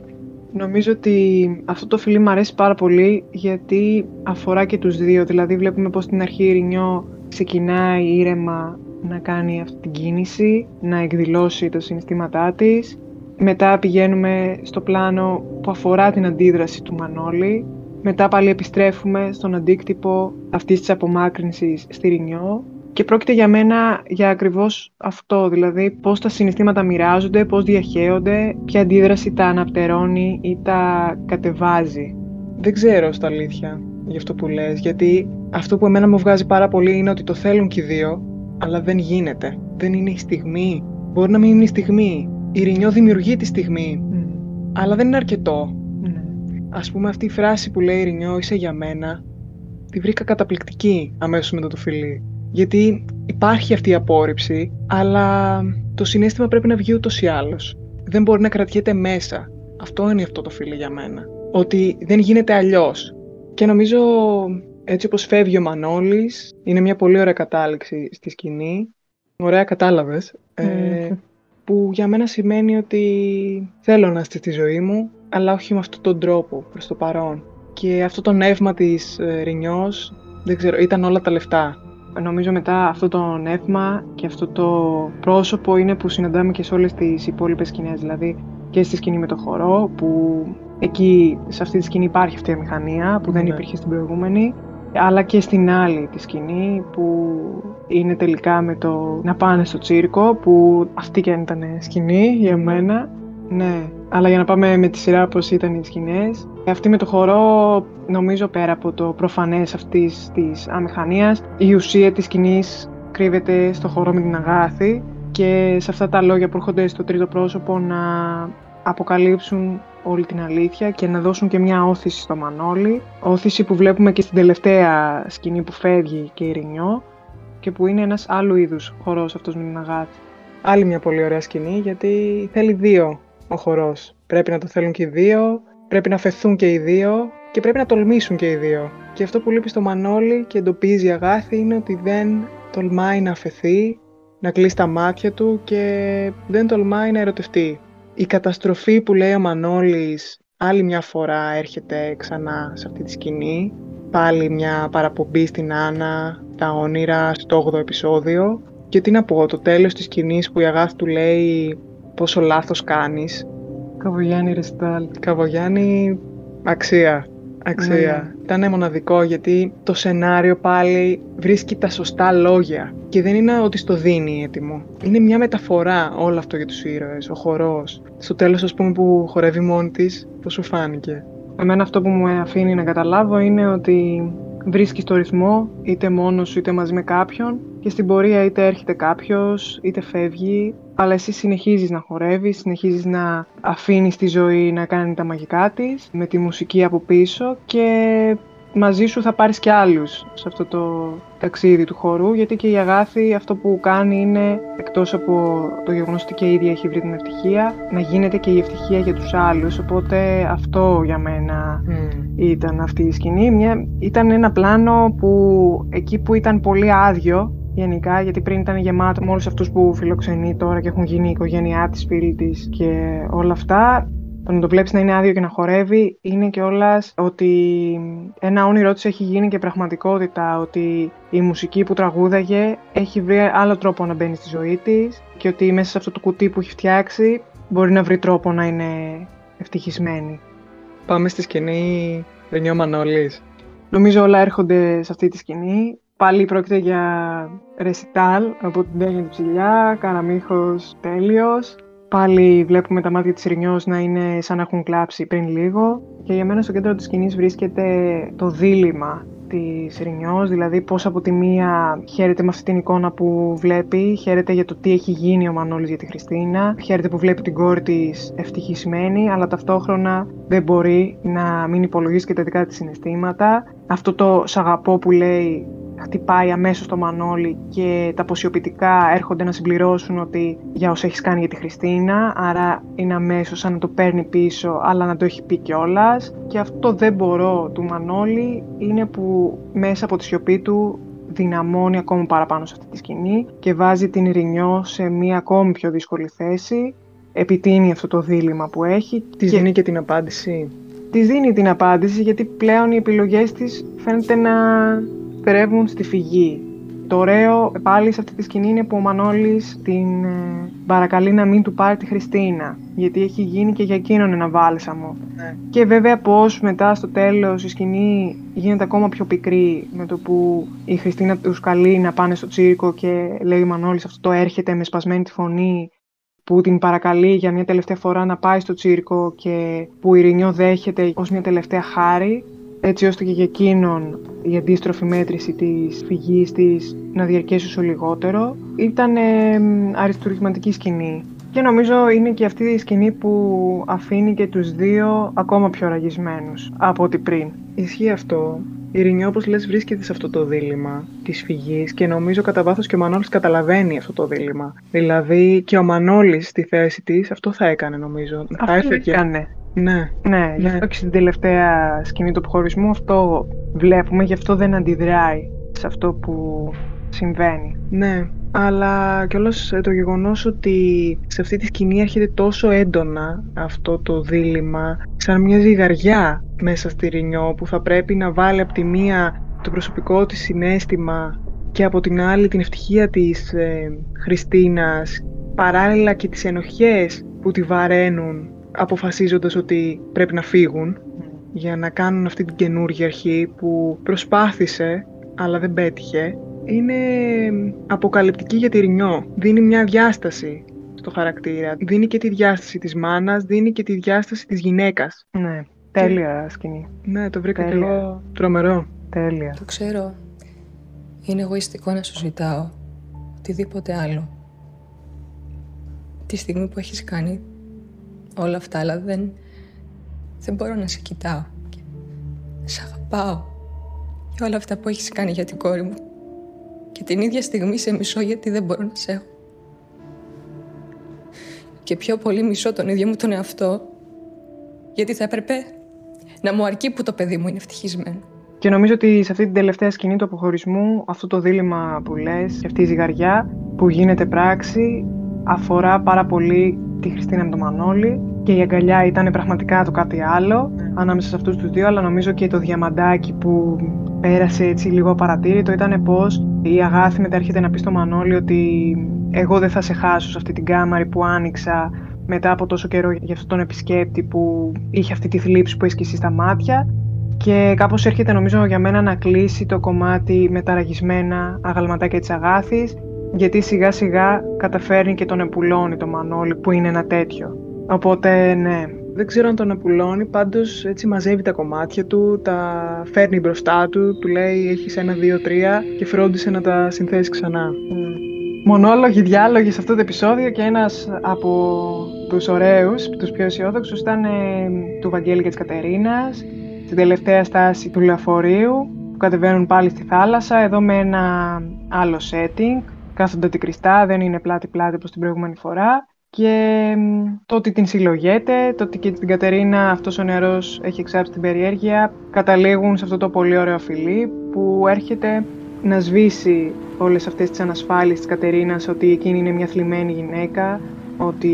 Νομίζω ότι αυτό το φιλί μου αρέσει πάρα πολύ γιατί αφορά και τους δύο. Δηλαδή βλέπουμε πως στην αρχή η Ρινιό ξεκινάει ήρεμα να κάνει αυτή την κίνηση, να εκδηλώσει τα συναισθήματά της. Μετά πηγαίνουμε στο πλάνο που αφορά την αντίδραση του Μανώλη. Μετά πάλι επιστρέφουμε στον αντίκτυπο αυτής της απομάκρυνσης στη Ρινιό και πρόκειται για μένα για ακριβώς αυτό, δηλαδή πώς τα συναισθήματα μοιράζονται, πώς διαχέονται, ποια αντίδραση τα αναπτερώνει ή τα κατεβάζει. Δεν ξέρω στα αλήθεια για αυτό που λες, γιατί αυτό που εμένα μου βγάζει πάρα πολύ είναι ότι το θέλουν και οι δύο, αλλά δεν γίνεται. Δεν είναι η στιγμή. Μπορεί να μην είναι η στιγμή. Η Ρινιό δημιουργεί τη στιγμή, αλλά δεν είναι αρκετό. Mm. Ας πούμε αυτή η φράση που λέει η Ρινιό «Είσαι για μένα», τη βρήκα καταπληκτική αμέσως μετά το φιλί. Γιατί υπάρχει αυτή η απόρριψη, αλλά το συνέστημα πρέπει να βγει ούτως ή άλλως. Δεν μπορεί να κρατιέται μέσα. Αυτό είναι αυτό το φίλο για μένα. Ότι δεν γίνεται αλλιώς. Και νομίζω έτσι όπως φεύγει ο Μανώλης, είναι μια πολύ ωραία κατάληξη στη σκηνή. Ωραία κατάλαβες. Ε, που για μένα σημαίνει ότι θέλω να είστε στη ζωή μου, αλλά όχι με αυτόν τον τρόπο προς το παρόν. Και αυτό το νεύμα της ε, Ρινιός, δεν ξέρω, ήταν όλα τα λεφτά. Νομίζω μετά αυτό το νεύμα και αυτό το πρόσωπο είναι που συναντάμε και σε όλες τις υπόλοιπες σκηνές, δηλαδή και στη σκηνή με το χορό, που εκεί σε αυτή τη σκηνή υπάρχει αυτή η μηχανία που δεν ναι. υπήρχε στην προηγούμενη, αλλά και στην άλλη τη σκηνή που είναι τελικά με το να πάνε στο τσίρκο, που αυτή και αν ήταν σκηνή για μένα. Ναι, αλλά για να πάμε με τη σειρά πώς ήταν οι σκηνές. Αυτή με το χορό, νομίζω πέρα από το προφανές αυτής της αμηχανίας, η ουσία της σκηνής κρύβεται στο χορό με την αγάθη και σε αυτά τα λόγια που έρχονται στο τρίτο πρόσωπο να αποκαλύψουν όλη την αλήθεια και να δώσουν και μια όθηση στο Μανώλη. Όθηση που βλέπουμε και στην τελευταία σκηνή που φεύγει και η Ρινιό και που είναι ένας άλλου είδους χορός αυτός με την αγάθη. Άλλη μια πολύ ωραία σκηνή γιατί θέλει δύο ο χορός. Πρέπει να το θέλουν και οι δύο, πρέπει να φεθούν και οι δύο και πρέπει να τολμήσουν και οι δύο. Και αυτό που λείπει στο Μανώλη και εντοπίζει η Αγάθη είναι ότι δεν τολμάει να αφαιθεί, να κλείσει τα μάτια του και δεν τολμάει να ερωτευτεί. Η καταστροφή που λέει ο Μανώλης άλλη μια φορά έρχεται ξανά σε αυτή τη σκηνή. Πάλι μια παραπομπή στην Άννα, τα όνειρα στο 8ο επεισόδιο. Και τι να πω, το τέλος της σκηνής που η Αγάθη του λέει πόσο λάθος κάνεις. Καβογιάννη Ρεστάλ. Καβογιάννη αξία. Αξία. Ναι. Ήταν μοναδικό γιατί το σενάριο πάλι βρίσκει τα σωστά λόγια. Και δεν είναι ότι στο δίνει έτοιμο. Είναι μια μεταφορά όλο αυτό για τους ήρωες, ο χορός. Στο τέλος ας πούμε που χορεύει μόνη της, πώς σου φάνηκε; Εμένα αυτό που μου αφήνει να καταλάβω είναι ότι βρίσκεις το ρυθμό είτε μόνος σου είτε μαζί με κάποιον και στην πορεία είτε έρχεται κάποιος είτε φεύγει αλλά εσύ συνεχίζεις να χορεύεις, συνεχίζεις να αφήνεις τη ζωή να κάνει τα μαγικά της με τη μουσική από πίσω και μαζί σου θα πάρεις και άλλους σε αυτό το ταξίδι του χορού γιατί και η Αγάθη αυτό που κάνει είναι εκτός από το γεγονός ότι και η ίδια έχει βρει την ευτυχία να γίνεται και η ευτυχία για τους άλλους. Οπότε αυτό για μένα ήταν αυτή η σκηνή. Μια, ήταν ένα πλάνο που εκεί που ήταν πολύ άδειο γενικά, γιατί πριν ήταν γεμάτο με όλους αυτούς που φιλοξενεί τώρα και έχουν γίνει η οικογένειά της, φίλη της και όλα αυτά. Το να το βλέπεις να είναι άδειο και να χορεύει είναι κιόλας ότι ένα όνειρό της έχει γίνει και πραγματικότητα. Ότι η μουσική που τραγούδαγε έχει βρει άλλο τρόπο να μπαίνει στη ζωή της και ότι μέσα σε αυτό το κουτί που έχει φτιάξει μπορεί να βρει τρόπο να είναι ευτυχισμένη. Πάμε στη σκηνή Ρενιό Μανώλης. Νομίζω όλα έρχονται σε αυτή τη σκηνή. Πάλι πρόκειται για ρεσιτάλ από την τέχνη του ψηλιά, καραμίχος τέλειος. Πάλι βλέπουμε τα μάτια της Ρινιός να είναι σαν να έχουν κλάψει πριν λίγο. Και για μένα στο κέντρο της σκηνής βρίσκεται το δίλημα της Ρινιός, δηλαδή πώς από τη μία χαίρεται με αυτή την εικόνα που βλέπει, χαίρεται για το τι έχει γίνει ο Μανώλης για τη Χριστίνα, χαίρεται που βλέπει την κόρη της ευτυχισμένη, αλλά ταυτόχρονα δεν μπορεί να μην υπολογίσει και τα δικά της συναισθήματα. Αυτό το «σ' αγαπώ» που λέει χτυπάει αμέσως το Μανώλη και τα αποσιοποιητικά έρχονται να συμπληρώσουν ότι για όσα έχεις κάνει για τη Χριστίνα. Άρα είναι αμέσως σαν να το παίρνει πίσω, αλλά να το έχει πει κιόλας. Και αυτό δεν μπορώ του Μανώλη είναι που μέσα από τη σιωπή του δυναμώνει ακόμα παραπάνω σε αυτή τη σκηνή και βάζει την Ειρηνιό σε μια ακόμη πιο δύσκολη θέση. Επιτείνει αυτό το δίλημα που έχει. Της δίνει και την απάντηση. Της δίνει την απάντηση γιατί πλέον οι επιλογές της φαίνεται να στερεύουν στη φυγή. Το ωραίο πάλι σε αυτή τη σκηνή είναι που ο Μανώλης την ε, παρακαλεί να μην του πάρει τη Χριστίνα γιατί έχει γίνει και για εκείνον ένα βάλσαμο. Ναι. Και βέβαια πως μετά στο τέλος η σκηνή γίνεται ακόμα πιο πικρή με το που η Χριστίνα τους καλεί να πάνε στο τσίρκο και λέει ο Μανώλης αυτό το έρχεται με σπασμένη τη φωνή που την παρακαλεί για μια τελευταία φορά να πάει στο τσίρκο και που η Ειρηνιό δέχεται ως μια τελευταία χάρη έτσι ώστε και για εκείνον η αντίστροφη μέτρηση της φυγής της να διαρκέσει όσο λιγότερο. Ήταν ε, αριστουργηματική σκηνή. Και νομίζω είναι και αυτή η σκηνή που αφήνει και τους δύο ακόμα πιο ραγισμένους από ό,τι πριν. Ισχύει αυτό. Η Ρινιό, όπως λες, βρίσκεται σε αυτό το δίλημα της φυγής και νομίζω κατά βάθος και ο Μανώλης καταλαβαίνει αυτό το δίλημα. Δηλαδή και ο Μανώλης στη θέση της αυτό θα έκανε νομίζω. Αυτό θα έφεγε. έκανε. Ναι. Ναι, γι' αυτό ναι. και στην τελευταία σκηνή του αποχωρισμού αυτό βλέπουμε, γι' αυτό δεν αντιδράει σε αυτό που συμβαίνει. Ναι, αλλά κιόλας το γεγονός ότι σε αυτή τη σκηνή έρχεται τόσο έντονα αυτό το δίλημα σαν μια ζυγαριά μέσα στη Ρινιό που θα πρέπει να βάλει από τη μία το προσωπικό της συνέστημα και από την άλλη την ευτυχία της ε, Χριστίνας παράλληλα και τις ενοχές που τη βαραίνουν αποφασίζοντας ότι πρέπει να φύγουν για να κάνουν αυτή την καινούργια αρχή που προσπάθησε αλλά δεν πέτυχε είναι αποκαλυπτική για τη Ρινιό. Δίνει μια διάσταση στο χαρακτήρα. Δίνει και τη διάσταση της μάνας, δίνει και τη διάσταση της γυναίκας. Ναι, τέλεια σκηνή. Ναι, το βρήκα τέλεια. και εγώ τρομερό. Τέλεια. Το ξέρω. Είναι εγωιστικό να σου ζητάω οτιδήποτε άλλο. Τη στιγμή που έχεις κάνει όλα αυτά, αλλά δεν, δεν μπορώ να σε κοιτάω. Και σε αγαπάω για όλα αυτά που έχεις κάνει για την κόρη μου. Και την ίδια στιγμή σε μισώ γιατί δεν μπορώ να σε έχω. Και πιο πολύ μισώ τον ίδιο μου τον εαυτό, γιατί θα έπρεπε να μου αρκεί που το παιδί μου είναι ευτυχισμένο. Και νομίζω ότι σε αυτή την τελευταία σκηνή του αποχωρισμού, αυτό το δίλημα που λες και αυτή η ζυγαριά που γίνεται πράξη, αφορά πάρα πολύ τη Χριστίνα με τον Μανώλη και η αγκαλιά ήταν πραγματικά το κάτι άλλο ανάμεσα σε αυτούς τους δύο, αλλά νομίζω και το διαμαντάκι που πέρασε έτσι λίγο παρατήρητο ήταν πως η Αγάθη μετά έρχεται να πει στο Μανώλη ότι εγώ δεν θα σε χάσω σε αυτή την κάμαρη που άνοιξα μετά από τόσο καιρό για αυτόν τον επισκέπτη που είχε αυτή τη θλίψη που έχει εσύ στα μάτια και κάπως έρχεται νομίζω για μένα να κλείσει το κομμάτι με τα ραγισμένα αγαλματάκια της Αγάθης γιατί σιγά σιγά καταφέρνει και τον επουλώνει το Μανώλη που είναι ένα τέτοιο. Οπότε ναι. Δεν ξέρω αν τον επουλώνει, πάντως έτσι μαζεύει τα κομμάτια του, τα φέρνει μπροστά του, του λέει έχεις ένα, δύο, τρία και φρόντισε να τα συνθέσεις ξανά. Mm. Μονόλογοι διάλογοι σε αυτό το επεισόδιο και ένας από τους ωραίους, τους πιο αισιόδοξους ήταν ε, του Βαγγέλη και της Κατερίνας, στην τελευταία στάση του λεωφορείου που κατεβαίνουν πάλι στη θάλασσα, εδώ με ένα άλλο setting κάθονται κρυστά, δεν είναι πλάτη-πλάτη όπως την προηγούμενη φορά. Και το ότι την συλλογέται, το ότι και την Κατερίνα αυτός ο νερός έχει εξάψει την περιέργεια, καταλήγουν σε αυτό το πολύ ωραίο φιλί που έρχεται να σβήσει όλες αυτές τις ανασφάλειες της Κατερίνας ότι εκείνη είναι μια θλιμμένη γυναίκα, ότι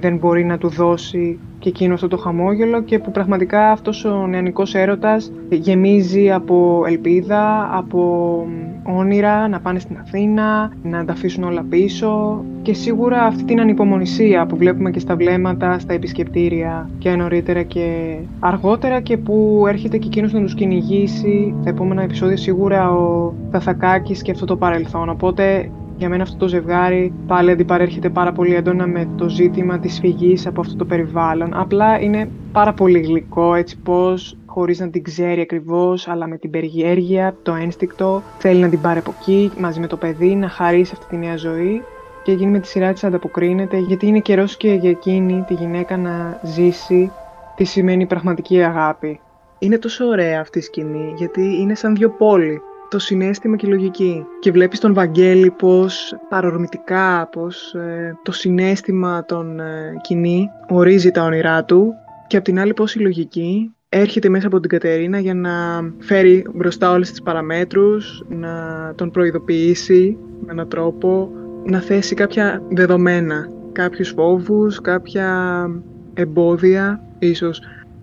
δεν μπορεί να του δώσει και εκείνο αυτό το χαμόγελο και που πραγματικά αυτός ο νεανικός έρωτας γεμίζει από ελπίδα, από όνειρα να πάνε στην Αθήνα, να τα αφήσουν όλα πίσω και σίγουρα αυτή την ανυπομονησία που βλέπουμε και στα βλέμματα, στα επισκεπτήρια και νωρίτερα και αργότερα και που έρχεται και εκείνος να τους κυνηγήσει τα επόμενα επεισόδια σίγουρα ο Θαθακάκης και αυτό το παρελθόν. Οπότε για μένα αυτό το ζευγάρι πάλι αντιπαρέρχεται πάρα πολύ έντονα με το ζήτημα της φυγής από αυτό το περιβάλλον. Απλά είναι πάρα πολύ γλυκό έτσι πώς χωρίς να την ξέρει ακριβώς, αλλά με την περιέργεια, το ένστικτο, θέλει να την πάρει από εκεί, μαζί με το παιδί, να χαρίσει αυτή τη νέα ζωή και εκείνη με τη σειρά της ανταποκρίνεται, γιατί είναι καιρός και για εκείνη τη γυναίκα να ζήσει τι σημαίνει πραγματική αγάπη. Είναι τόσο ωραία αυτή η σκηνή, γιατί είναι σαν δύο πόλοι το συνέστημα και η λογική. Και βλέπεις τον Βαγγέλη πως παρορμητικά, πως ε, το συνέστημα των ε, κοινή ορίζει τα όνειρά του και απ' την άλλη πως η λογική έρχεται μέσα από την Κατερίνα για να φέρει μπροστά όλες τις παραμέτρους, να τον προειδοποιήσει με έναν τρόπο, να θέσει κάποια δεδομένα, κάποιους φόβους, κάποια εμπόδια ίσως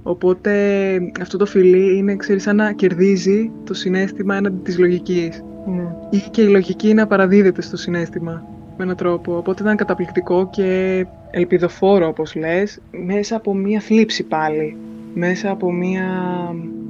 Οπότε αυτό το φιλί είναι, ξέρεις, σαν να κερδίζει το συνέστημα έναντι της λογικής. Ναι. Ή και η λογική να παραδίδεται στο συνέστημα με έναν τρόπο. Οπότε ήταν καταπληκτικό και ελπιδοφόρο, όπως λες, μέσα από μία θλίψη πάλι. Μέσα από μία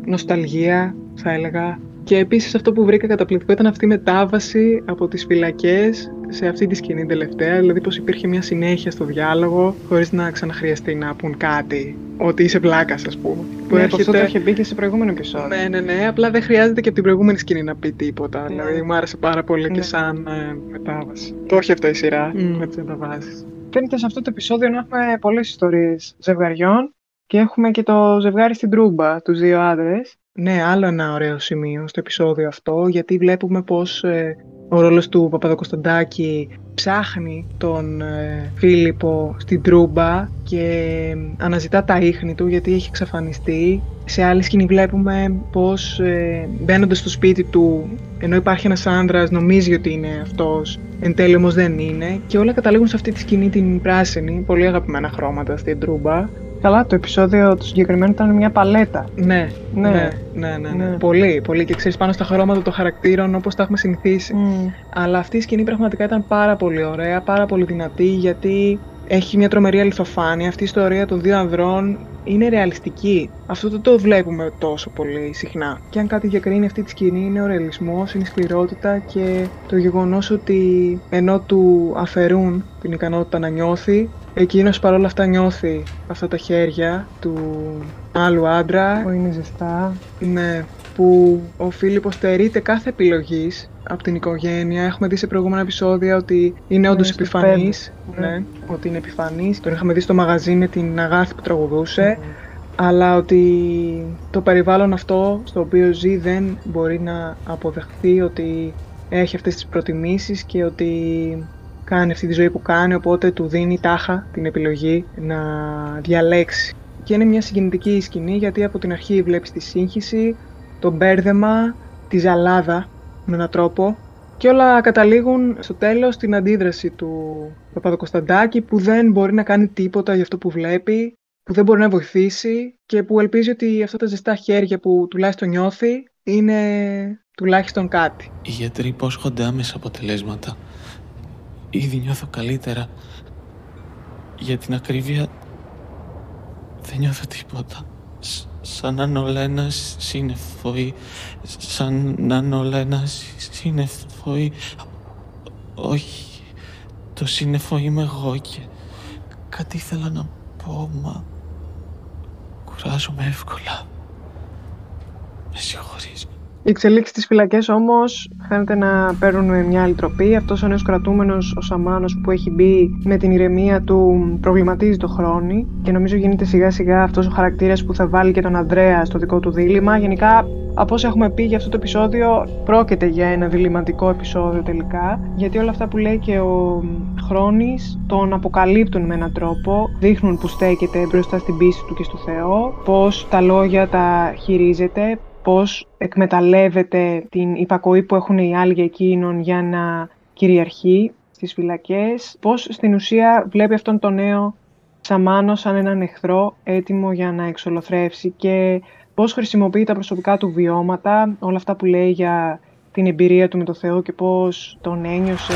νοσταλγία, θα έλεγα. Και επίσης αυτό που βρήκα καταπληκτικό ήταν αυτή η μετάβαση από τις φυλακές σε αυτή τη σκηνή τελευταία, δηλαδή πως υπήρχε μια συνέχεια στο διάλογο χωρίς να ξαναχρειαστεί να πούν κάτι, ότι είσαι πλάκας ας πούμε. Που ναι, έρχεται... αυτό το είχε πει και σε προηγούμενο επεισόδιο. Ναι, ναι, ναι, απλά δεν χρειάζεται και από την προηγούμενη σκηνή να πει τίποτα, ναι. δηλαδή μου άρεσε πάρα πολύ και ναι. σαν ε, μετάβαση. Το έχει αυτό η σειρά mm. με τις μεταβάσεις. Φαίνεται σε αυτό το επεισόδιο να έχουμε πολλές ιστορίες ζευγαριών και έχουμε και το ζευγάρι στην Τρούμπα, τους δύο άντρες. Ναι, άλλο ένα ωραίο σημείο στο επεισόδιο αυτό, γιατί βλέπουμε πως ε, ο ρόλος του Παπαδοκοσταντάκη ψάχνει τον ε, Φίλιππο στην Τρούμπα και αναζητά τα ίχνη του γιατί έχει εξαφανιστεί. Σε άλλη σκηνή βλέπουμε πως ε, μπαίνοντας στο σπίτι του ενώ υπάρχει ένας άνδρας νομίζει ότι είναι αυτός, εν τέλει όμως δεν είναι και όλα καταλήγουν σε αυτή τη σκηνή την πράσινη, πολύ αγαπημένα χρώματα στην Τρούμπα Καλά, το επεισόδιο του συγκεκριμένου ήταν μια παλέτα. Ναι, ναι, ναι, ναι, ναι, ναι. Πολύ, πολύ. Και ξέρεις πάνω στα χρώματα των χαρακτήρων όπως τα έχουμε συνηθίσει. Mm. Αλλά αυτή η σκηνή πραγματικά ήταν πάρα πολύ ωραία, πάρα πολύ δυνατή, γιατί έχει μια τρομερή αληθοφάνεια. Αυτή η ιστορία των δύο ανδρών είναι ρεαλιστική. Αυτό δεν το βλέπουμε τόσο πολύ συχνά. Και αν κάτι διακρίνει αυτή τη σκηνή είναι ο ρεαλισμός, είναι η σκληρότητα και το γεγονός ότι ενώ του αφαιρούν την ικανότητα να νιώθει, εκείνος παρόλα αυτά νιώθει αυτά τα χέρια του άλλου άντρα. Που είναι ζεστά. Ναι, που ο Φίλιππος στερείται κάθε επιλογής από την οικογένεια. Έχουμε δει σε προηγούμενα επεισόδια ότι είναι όντως επιφανής. Ναι. ναι, ότι είναι επιφανής. Τον είχαμε δει στο μαγαζί με την αγάθη που τραγουδούσε. Αλλά ότι το περιβάλλον αυτό στο οποίο ζει δεν μπορεί να αποδεχθεί ότι έχει αυτές τις προτιμήσεις και ότι κάνει αυτή τη ζωή που κάνει, οπότε του δίνει τάχα την επιλογή να διαλέξει. Και είναι μια συγκινητική σκηνή γιατί από την αρχή βλέπεις τη σύγχυση, το μπέρδεμα, τη ζαλάδα με έναν τρόπο και όλα καταλήγουν στο τέλος στην αντίδραση του Παπαδοκοσταντάκη που δεν μπορεί να κάνει τίποτα για αυτό που βλέπει, που δεν μπορεί να βοηθήσει και που ελπίζει ότι αυτά τα ζεστά χέρια που τουλάχιστον νιώθει είναι τουλάχιστον κάτι. Οι γιατροί υπόσχονται άμεσα αποτελέσματα. Ήδη νιώθω καλύτερα. Για την ακρίβεια δεν νιώθω τίποτα. Σαν να όλα ένα σύννεφο ή σαν να όλα ένα σύννεφο ή όχι το σύννεφο είμαι εγώ και κάτι ήθελα να πω μα κουράζομαι εύκολα. Με συγχωρείς οι εξελίξει στι φυλακές όμως φαίνεται να παίρνουν μια άλλη τροπή. Αυτός ο νέος κρατούμενος, ο Σαμάνος που έχει μπει με την ηρεμία του, προβληματίζει το χρόνο και νομίζω γίνεται σιγά σιγά αυτός ο χαρακτήρας που θα βάλει και τον Ανδρέα στο δικό του δίλημα. Γενικά, από όσα έχουμε πει για αυτό το επεισόδιο, πρόκειται για ένα διληματικό επεισόδιο τελικά. Γιατί όλα αυτά που λέει και ο Χρόνης τον αποκαλύπτουν με έναν τρόπο, δείχνουν που στέκεται μπροστά στην πίστη του και στο Θεό, πώς τα λόγια τα χειρίζεται, πώς εκμεταλλεύεται την υπακοή που έχουν οι άλλοι για εκείνον για να κυριαρχεί στις φυλακές, πώς στην ουσία βλέπει αυτόν τον νέο Σαμάνο σαν έναν εχθρό έτοιμο για να εξολοθρεύσει και πώς χρησιμοποιεί τα προσωπικά του βιώματα, όλα αυτά που λέει για την εμπειρία του με το Θεό και πώς τον ένιωσε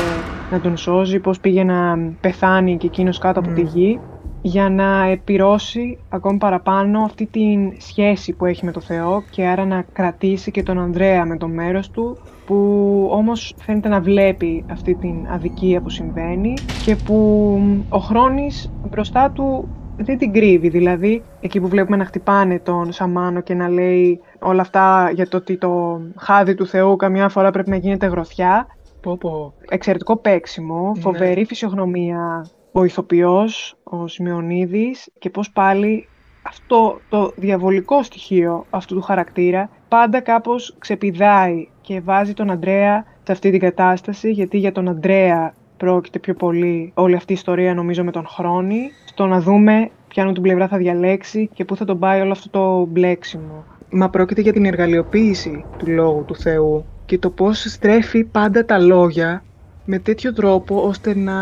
να τον σώζει, πώς πήγε να πεθάνει και εκείνος κάτω από τη γη για να επιρρώσει ακόμη παραπάνω αυτή τη σχέση που έχει με το Θεό και άρα να κρατήσει και τον Ανδρέα με το μέρος του που όμως φαίνεται να βλέπει αυτή την αδικία που συμβαίνει και που ο Χρόνης μπροστά του δεν την κρύβει. Δηλαδή, εκεί που βλέπουμε να χτυπάνε τον Σαμάνο και να λέει όλα αυτά για το ότι το χάδι του Θεού καμιά φορά πρέπει να γίνεται γροθιά. Πω, πω. Εξαιρετικό παίξιμο, Ναι. φοβερή φυσιογνωμία ο ηθοποιός, ο Σιμεωνίδης και πώς πάλι αυτό το διαβολικό στοιχείο αυτού του χαρακτήρα πάντα κάπως ξεπηδάει και βάζει τον Αντρέα σε αυτή την κατάσταση γιατί για τον Αντρέα πρόκειται πιο πολύ όλη αυτή η ιστορία νομίζω με τον Χρόνη στο να δούμε ποιανού την πλευρά θα διαλέξει και πού θα τον πάει όλο αυτό το μπλέξιμο. Μα πρόκειται για την εργαλειοποίηση του λόγου του Θεού και το πώς στρέφει πάντα τα λόγια με τέτοιο τρόπο ώστε να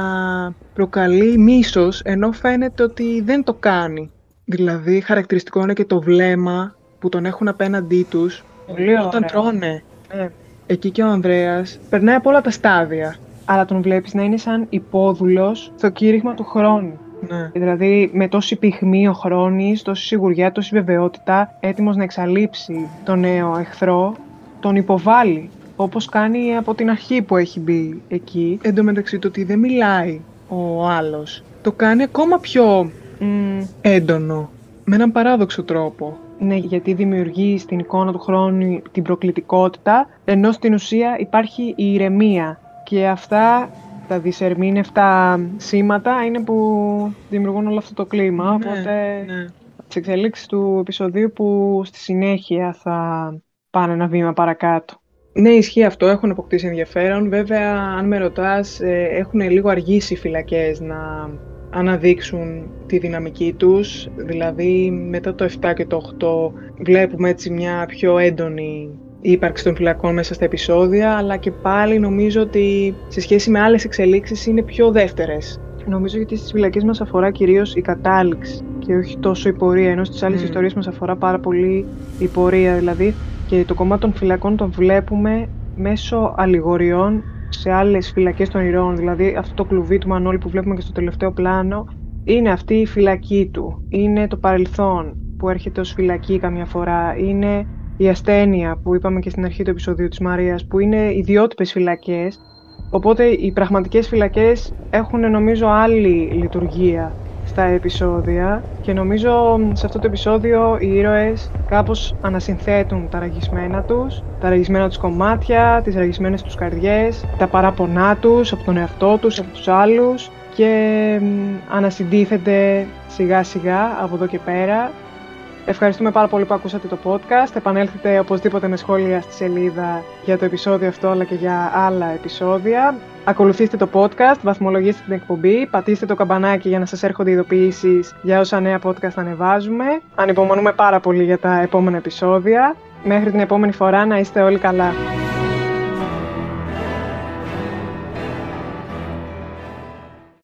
προκαλεί μίσος ενώ φαίνεται ότι δεν το κάνει. Δηλαδή χαρακτηριστικό είναι και το βλέμμα που τον έχουν απέναντί τους Πολύ όταν ωραίο. τρώνε. Ναι. Εκεί και ο Ανδρέας περνάει από όλα τα στάδια. αλλά τον βλέπεις να είναι σαν υπόδουλος στο κήρυγμα του χρόνου. Ναι. Δηλαδή με τόση πυγμή ο χρόνης, τόση σιγουριά, τόση βεβαιότητα, έτοιμος να εξαλείψει τον νέο εχθρό, τον υποβάλλει. Όπως κάνει από την αρχή που έχει μπει εκεί. Εν τω μεταξύ το ότι δεν μιλάει ο άλλος το κάνει ακόμα πιο Μμ, έντονο. Με έναν παράδοξο τρόπο. ναι, γιατί δημιουργεί στην εικόνα του χρόνου την προκλητικότητα, ενώ στην ουσία υπάρχει η ηρεμία. Και αυτά τα δυσερμήνευτα σήματα είναι που δημιουργούν όλο αυτό το κλίμα. Ναι, οπότε ναι. τις εξελίξεις του επεισοδίου που στη συνέχεια θα πάνε ένα βήμα παρακάτω. Ναι, ισχύει αυτό. Έχουν αποκτήσει ενδιαφέρον. Βέβαια, αν με ρωτάς, ε, έχουν λίγο αργήσει οι φυλακές να αναδείξουν τη δυναμική τους. Δηλαδή, μετά το 7 και το 8 βλέπουμε έτσι μια πιο έντονη ύπαρξη των φυλακών μέσα στα επεισόδια, αλλά και πάλι νομίζω ότι σε σχέση με άλλες εξελίξεις είναι πιο δεύτερες. Νομίζω γιατί στις φυλακές μας αφορά κυρίως η κατάληξη και όχι τόσο η πορεία, ενώ στις άλλες Μμ. ιστορίες μας αφορά πάρα πολύ η πορεία. Δηλαδή, και το κομμάτι των φυλακών τον βλέπουμε μέσω αλληγοριών σε άλλες φυλακές των ηρώων. Δηλαδή, αυτό το κλουβί του Μανώλη που βλέπουμε και στο τελευταίο πλάνο είναι αυτή η φυλακή του. Είναι το παρελθόν που έρχεται ως φυλακή καμιά φορά. Είναι η ασθένεια που είπαμε και στην αρχή του επεισοδίου της Μαρίας, που είναι ιδιότυπες φυλακές. Οπότε οι πραγματικές φυλακές έχουν νομίζω άλλη λειτουργία στα επεισόδια και νομίζω σε αυτό το επεισόδιο οι ήρωες κάπως ανασυνθέτουν τα ραγισμένα τους, τα ραγισμένα τους κομμάτια, τις ραγισμένες τους καρδιές, τα παράπονά τους από τον εαυτό τους, από τους άλλους και μ, ανασυντίθενται σιγά σιγά από εδώ και πέρα. Ευχαριστούμε πάρα πολύ που ακούσατε το podcast. Επανέλθετε οπωσδήποτε με σχόλια στη σελίδα για το επεισόδιο αυτό αλλά και για άλλα επεισόδια. Ακολουθήστε το podcast, βαθμολογήστε την εκπομπή, πατήστε το καμπανάκι για να σας έρχονται ειδοποιήσεις για όσα νέα podcast ανεβάζουμε. Ανυπομονούμε πάρα πολύ για τα επόμενα επεισόδια. Μέχρι την επόμενη φορά να είστε όλοι καλά.